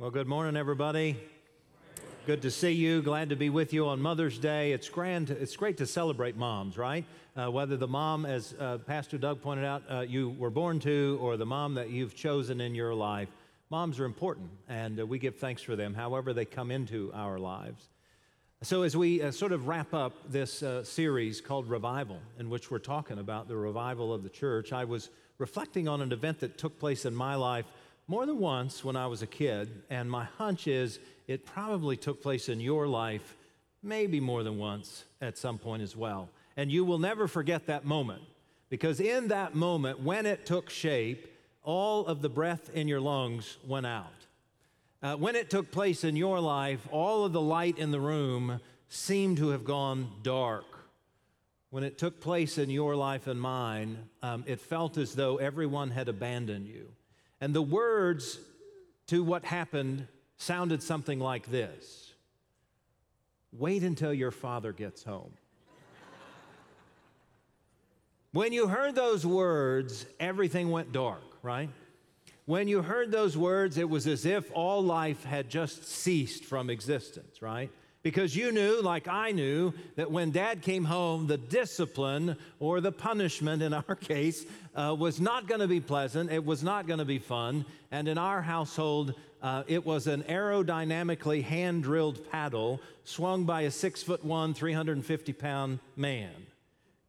Well, good morning, everybody. Good to see you. Glad to be with you on Mother's Day. It's grand. It's great to celebrate moms, right? Uh, whether the mom, as uh, Pastor Doug pointed out, uh, you were born to, or the mom that you've chosen in your life, moms are important, and uh, we give thanks for them, however they come into our lives. So, as we uh, sort of wrap up this uh, series called Revival, in which we're talking about the revival of the church, I was reflecting on an event that took place in my life more than once when I was a kid, and my hunch is it probably took place in your life maybe more than once at some point as well. And you will never forget that moment because in that moment, when it took shape, all of the breath in your lungs went out. Uh, when it took place in your life, all of the light in the room seemed to have gone dark. When it took place in your life and mine, um, it felt as though everyone had abandoned you. And the words to what happened sounded something like this Wait until your father gets home. when you heard those words, everything went dark, right? When you heard those words, it was as if all life had just ceased from existence, right? Because you knew, like I knew, that when dad came home, the discipline or the punishment in our case uh, was not going to be pleasant. It was not going to be fun. And in our household, uh, it was an aerodynamically hand drilled paddle swung by a six foot one, 350 pound man.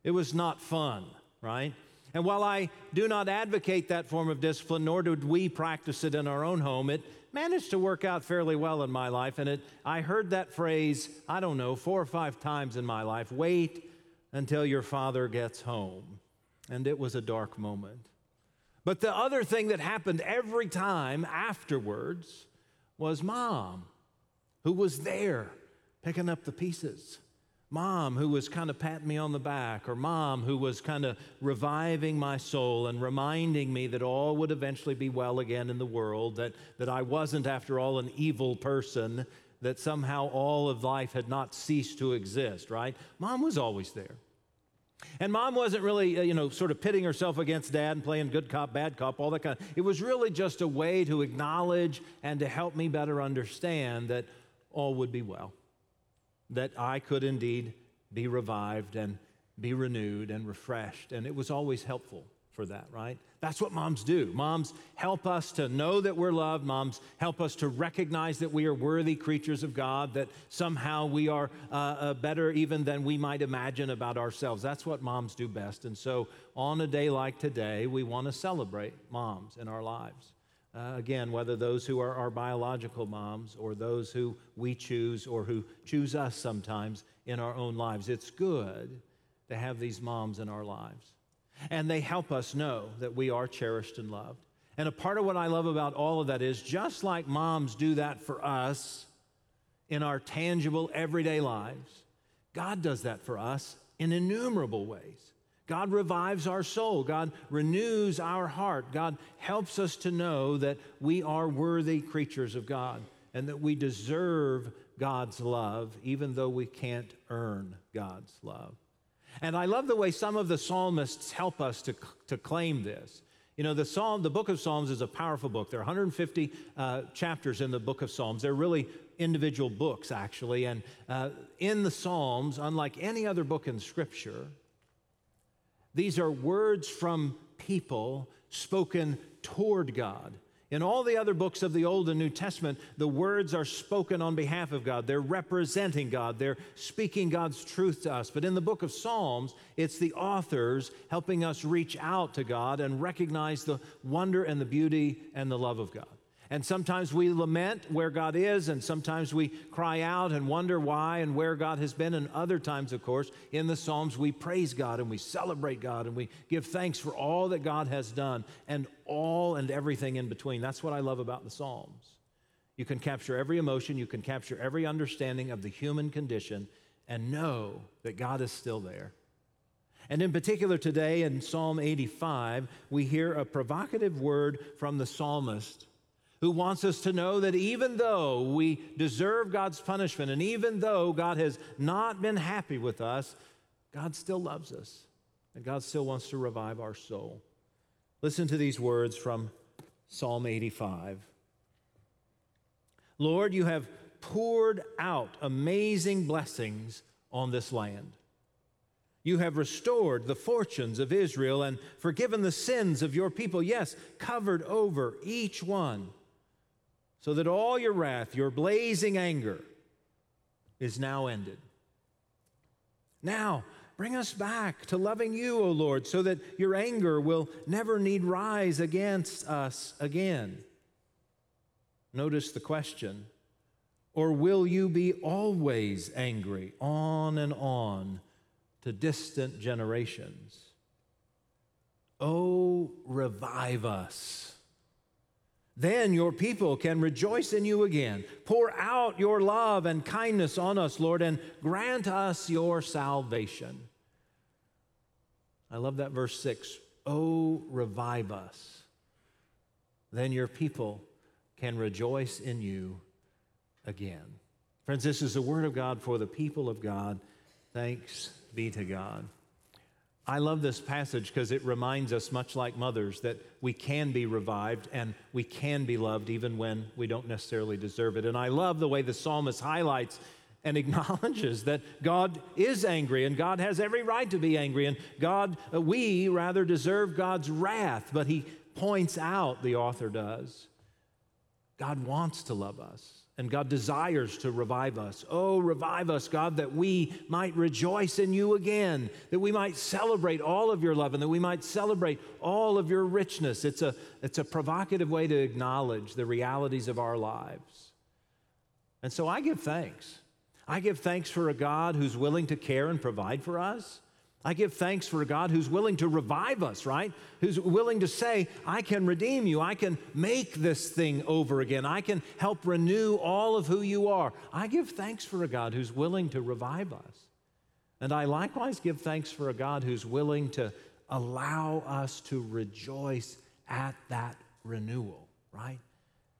It was not fun, right? And while I do not advocate that form of discipline, nor did we practice it in our own home, it managed to work out fairly well in my life. And it, I heard that phrase, I don't know, four or five times in my life wait until your father gets home. And it was a dark moment. But the other thing that happened every time afterwards was mom, who was there picking up the pieces mom who was kind of patting me on the back, or mom who was kind of reviving my soul and reminding me that all would eventually be well again in the world, that, that I wasn't, after all, an evil person, that somehow all of life had not ceased to exist, right? Mom was always there. And mom wasn't really, uh, you know, sort of pitting herself against dad and playing good cop, bad cop, all that kind of. It was really just a way to acknowledge and to help me better understand that all would be well that I could indeed be revived and be renewed and refreshed. And it was always helpful for that, right? That's what moms do. Moms help us to know that we're loved. Moms help us to recognize that we are worthy creatures of God, that somehow we are uh, uh, better even than we might imagine about ourselves. That's what moms do best. And so, on a day like today, we want to celebrate moms in our lives. Uh, again, whether those who are our biological moms or those who we choose or who choose us sometimes in our own lives, it's good to have these moms in our lives. And they help us know that we are cherished and loved. And a part of what I love about all of that is just like moms do that for us in our tangible everyday lives, God does that for us in innumerable ways. God revives our soul. God renews our heart. God helps us to know that we are worthy creatures of God and that we deserve God's love, even though we can't earn God's love. And I love the way some of the psalmists help us to, to claim this. You know, the Psalm, the book of Psalms is a powerful book. There are 150 uh, chapters in the book of Psalms. They're really individual books, actually. And uh, in the Psalms, unlike any other book in Scripture, these are words from people spoken toward God. In all the other books of the Old and New Testament, the words are spoken on behalf of God. They're representing God. They're speaking God's truth to us. But in the book of Psalms, it's the authors helping us reach out to God and recognize the wonder and the beauty and the love of God. And sometimes we lament where God is, and sometimes we cry out and wonder why and where God has been. And other times, of course, in the Psalms, we praise God and we celebrate God and we give thanks for all that God has done and all and everything in between. That's what I love about the Psalms. You can capture every emotion, you can capture every understanding of the human condition, and know that God is still there. And in particular, today in Psalm 85, we hear a provocative word from the psalmist who wants us to know that even though we deserve God's punishment and even though God has not been happy with us, God still loves us and God still wants to revive our soul. Listen to these words from Psalm 85. Lord, you have poured out amazing blessings on this land. You have restored the fortunes of Israel and forgiven the sins of your people. Yes, covered over each one, so that all your wrath, your blazing anger, is now ended. Now, bring us back to loving you, O Lord, so that your anger will never need rise against us again. Notice the question Or will you be always angry, on and on? to distant generations. Oh, revive us. Then your people can rejoice in you again. Pour out your love and kindness on us, Lord, and grant us your salvation. I love that verse 6. Oh, revive us. Then your people can rejoice in you again. Friends, this is the word of God for the people of God. Thanks be to God. I love this passage because it reminds us, much like mothers, that we can be revived and we can be loved even when we don't necessarily deserve it. And I love the way the psalmist highlights and acknowledges that God is angry and God has every right to be angry. And God, uh, we rather deserve God's wrath, but he points out, the author does, God wants to love us and God desires to revive us. Oh, revive us, God, that we might rejoice in you again, that we might celebrate all of your love, and that we might celebrate all of your richness. It's a, it's a provocative way to acknowledge the realities of our lives. And so I give thanks. I give thanks for a God who's willing to care and provide for us. I give thanks for a God who's willing to revive us, right? Who's willing to say, I can redeem you. I can make this thing over again. I can help renew all of who you are. I give thanks for a God who's willing to revive us. And I likewise give thanks for a God who's willing to allow us to rejoice at that renewal, right?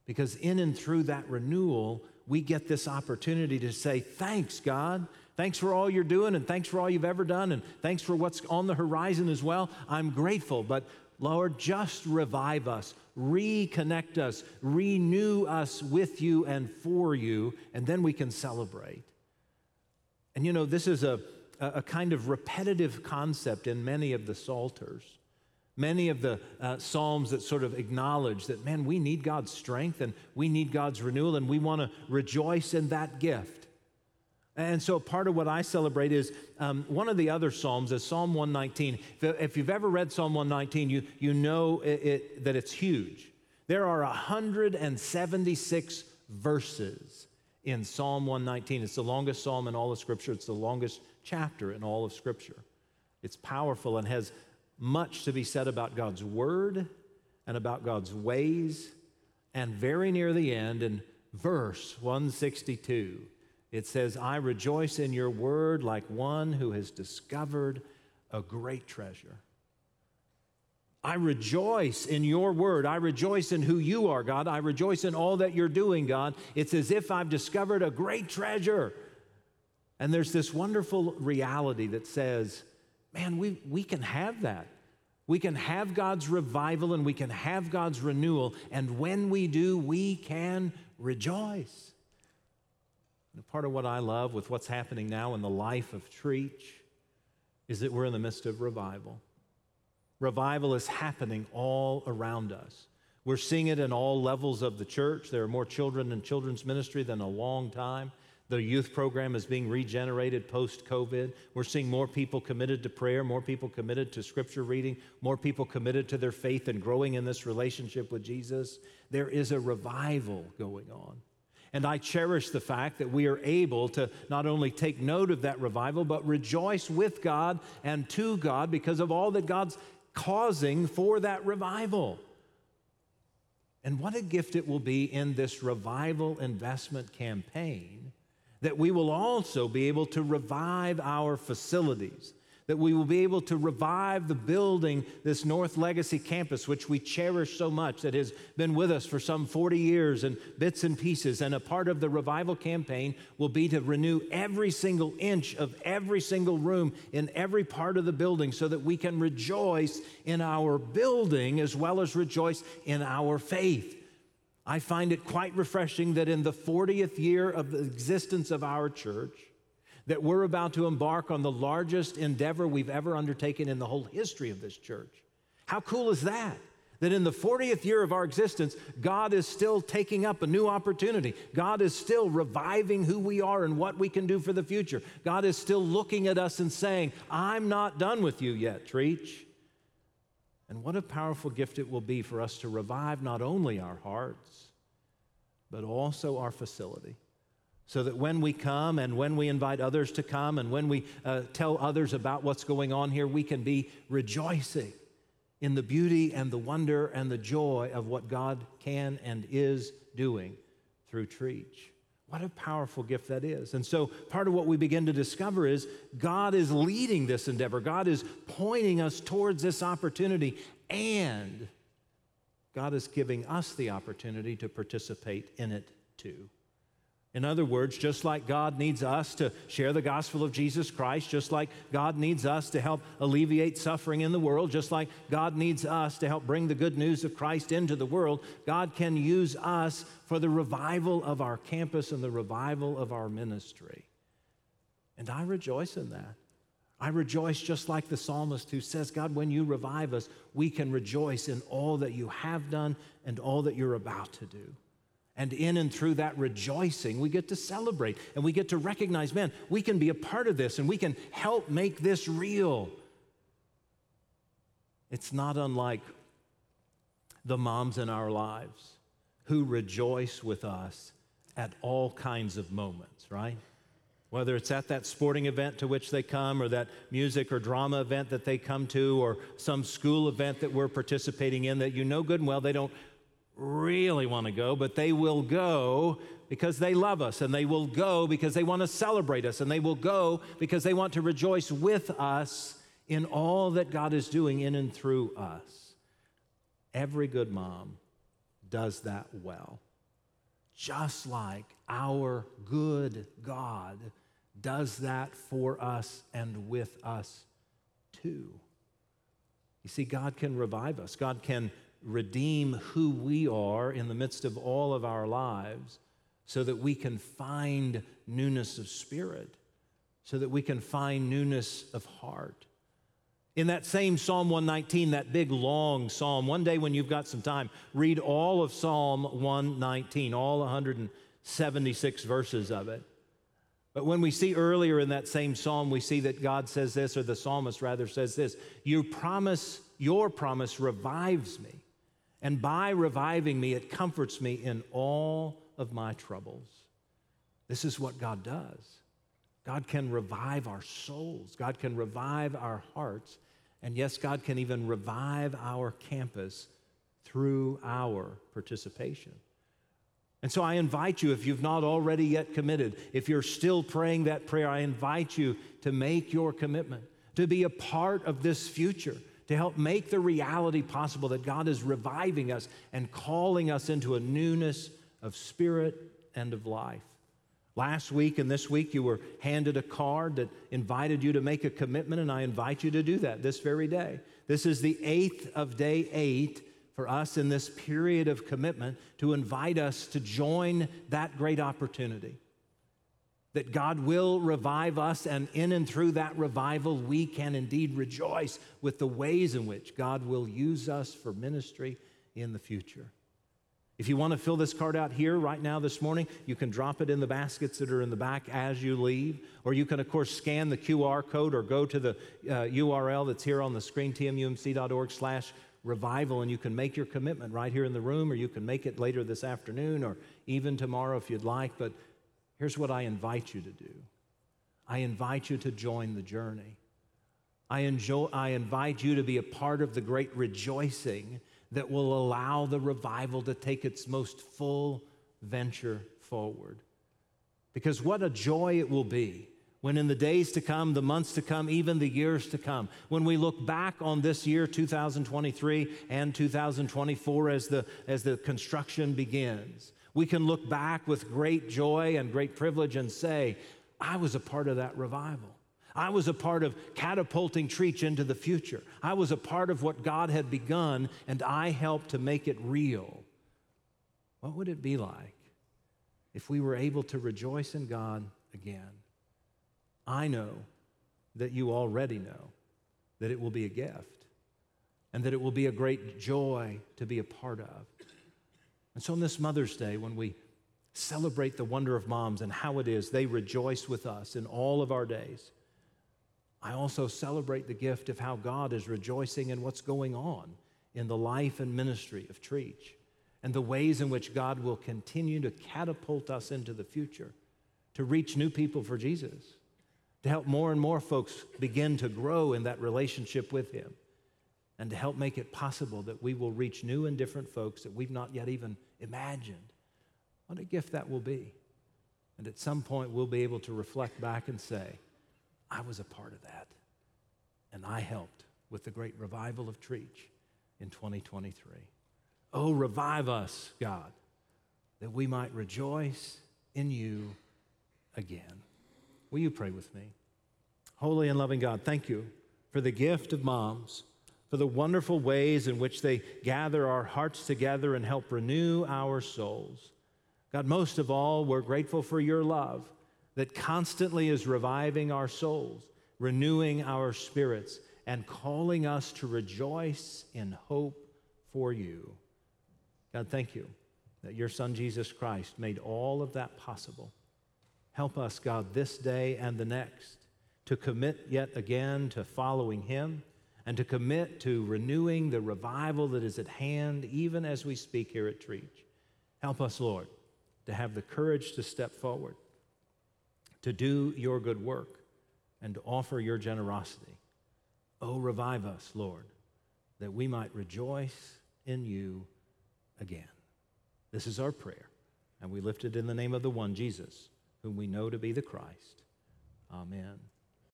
Because in and through that renewal, we get this opportunity to say, Thanks, God. Thanks for all you're doing, and thanks for all you've ever done, and thanks for what's on the horizon as well. I'm grateful, but Lord, just revive us, reconnect us, renew us with you and for you, and then we can celebrate. And you know, this is a, a kind of repetitive concept in many of the Psalters. Many of the uh, Psalms that sort of acknowledge that, man, we need God's strength and we need God's renewal, and we want to rejoice in that gift. And so part of what I celebrate is um, one of the other Psalms is Psalm 119. If you've ever read Psalm 119, you, you know it, it, that it's huge. There are 176 verses in Psalm 119. It's the longest psalm in all of Scripture, it's the longest chapter in all of Scripture. It's powerful and has much to be said about God's Word and about God's ways. And very near the end, in verse 162, it says, I rejoice in your word like one who has discovered a great treasure. I rejoice in your word. I rejoice in who you are, God. I rejoice in all that you're doing, God. It's as if I've discovered a great treasure. And there's this wonderful reality that says, man, we, we can have that. We can have God's revival and we can have God's renewal. And when we do, we can rejoice. And part of what I love with what's happening now in the life of Trietsch is that we're in the midst of revival. Revival is happening all around us. We're seeing it in all levels of the church. There are more children in children's ministry than a long time. The youth program is being regenerated post COVID. We're seeing more people committed to prayer, more people committed to scripture reading, more people committed to their faith and growing in this relationship with Jesus. There is a revival going on. And I cherish the fact that we are able to not only take note of that revival, but rejoice with God and to God because of all that God's causing for that revival. And what a gift it will be in this revival investment campaign that we will also be able to revive our facilities that we will be able to revive the building, this North Legacy campus, which we cherish so much, that has been with us for some 40 years and bits and pieces. And a part of the revival campaign will be to renew every single inch of every single room in every part of the building so that we can rejoice in our building as well as rejoice in our faith. I find it quite refreshing that in the 40th year of the existence of our church, that we're about to embark on the largest endeavor we've ever undertaken in the whole history of this church. How cool is that? That in the 40th year of our existence, God is still taking up a new opportunity. God is still reviving who we are and what we can do for the future. God is still looking at us and saying, I'm not done with you yet, Trietsch. And what a powerful gift it will be for us to revive not only our hearts, but also our facility so that when we come and when we invite others to come and when we uh, tell others about what's going on here, we can be rejoicing in the beauty and the wonder and the joy of what God can and is doing through Trietsch. What a powerful gift that is. And so, part of what we begin to discover is God is leading this endeavor, God is pointing us towards this opportunity, and God is giving us the opportunity to participate in it too. In other words, just like God needs us to share the gospel of Jesus Christ, just like God needs us to help alleviate suffering in the world, just like God needs us to help bring the good news of Christ into the world, God can use us for the revival of our campus and the revival of our ministry. And I rejoice in that. I rejoice just like the psalmist who says, God, when you revive us, we can rejoice in all that you have done and all that you're about to do. And in and through that rejoicing, we get to celebrate and we get to recognize, man, we can be a part of this and we can help make this real. It's not unlike the moms in our lives who rejoice with us at all kinds of moments, right? Whether it's at that sporting event to which they come, or that music or drama event that they come to, or some school event that we're participating in that you know good and well they don't really want to go, but they will go because they love us, and they will go because they want to celebrate us, and they will go because they want to rejoice with us in all that God is doing in and through us. Every good mom does that well. Just like our good God does that for us and with us too. You see, God can revive us. God can redeem who we are in the midst of all of our lives so that we can find newness of spirit, so that we can find newness of heart. In that same Psalm 119, that big long psalm, one day when you've got some time, read all of Psalm 119, all 176 verses of it. But when we see earlier in that same psalm, we see that God says this, or the psalmist rather says this You promise, your promise revives me. And by reviving me, it comforts me in all of my troubles. This is what God does. God can revive our souls, God can revive our hearts, and yes, God can even revive our campus through our participation. And so I invite you, if you've not already yet committed, if you're still praying that prayer, I invite you to make your commitment, to be a part of this future to help make the reality possible that God is reviving us and calling us into a newness of spirit and of life. Last week and this week, you were handed a card that invited you to make a commitment, and I invite you to do that this very day. This is the eighth of day eight for us in this period of commitment to invite us to join that great opportunity that God will revive us, and in and through that revival, we can indeed rejoice with the ways in which God will use us for ministry in the future. If you want to fill this card out here right now this morning, you can drop it in the baskets that are in the back as you leave, or you can, of course, scan the QR code or go to the uh, URL that's here on the screen, tmumc.org slash revival, and you can make your commitment right here in the room, or you can make it later this afternoon or even tomorrow if you'd like. But Here's what I invite you to do I invite you to join the journey. I, enjoy, I invite you to be a part of the great rejoicing that will allow the revival to take its most full venture forward. Because what a joy it will be when in the days to come, the months to come, even the years to come, when we look back on this year 2023 and 2024 as the, as the construction begins, we can look back with great joy and great privilege and say, I was a part of that revival. I was a part of catapulting Trietsch into the future. I was a part of what God had begun, and I helped to make it real. What would it be like if we were able to rejoice in God again? I know that you already know that it will be a gift and that it will be a great joy to be a part of. And so on this Mother's Day, when we celebrate the wonder of moms and how it is they rejoice with us in all of our days, I also celebrate the gift of how God is rejoicing in what's going on in the life and ministry of Trietsch and the ways in which God will continue to catapult us into the future to reach new people for Jesus, to help more and more folks begin to grow in that relationship with Him, and to help make it possible that we will reach new and different folks that we've not yet even imagined. What a gift that will be. And at some point, we'll be able to reflect back and say, I was a part of that. And I helped with the great revival of Trietsch in 2023. Oh, revive us, God, that we might rejoice in you again. Will you pray with me? Holy and loving God, thank you for the gift of moms, for the wonderful ways in which they gather our hearts together and help renew our souls. God, most of all, we're grateful for your love that constantly is reviving our souls, renewing our spirits, and calling us to rejoice in hope for you. God, thank you that your Son Jesus Christ made all of that possible. Help us, God, this day and the next to commit yet again to following him and to commit to renewing the revival that is at hand, even as we speak here at Trietsch. Help us, Lord, to have the courage to step forward, to do your good work, and to offer your generosity. Oh, revive us, Lord, that we might rejoice in you again. This is our prayer, and we lift it in the name of the one, Jesus, whom we know to be the Christ. Amen.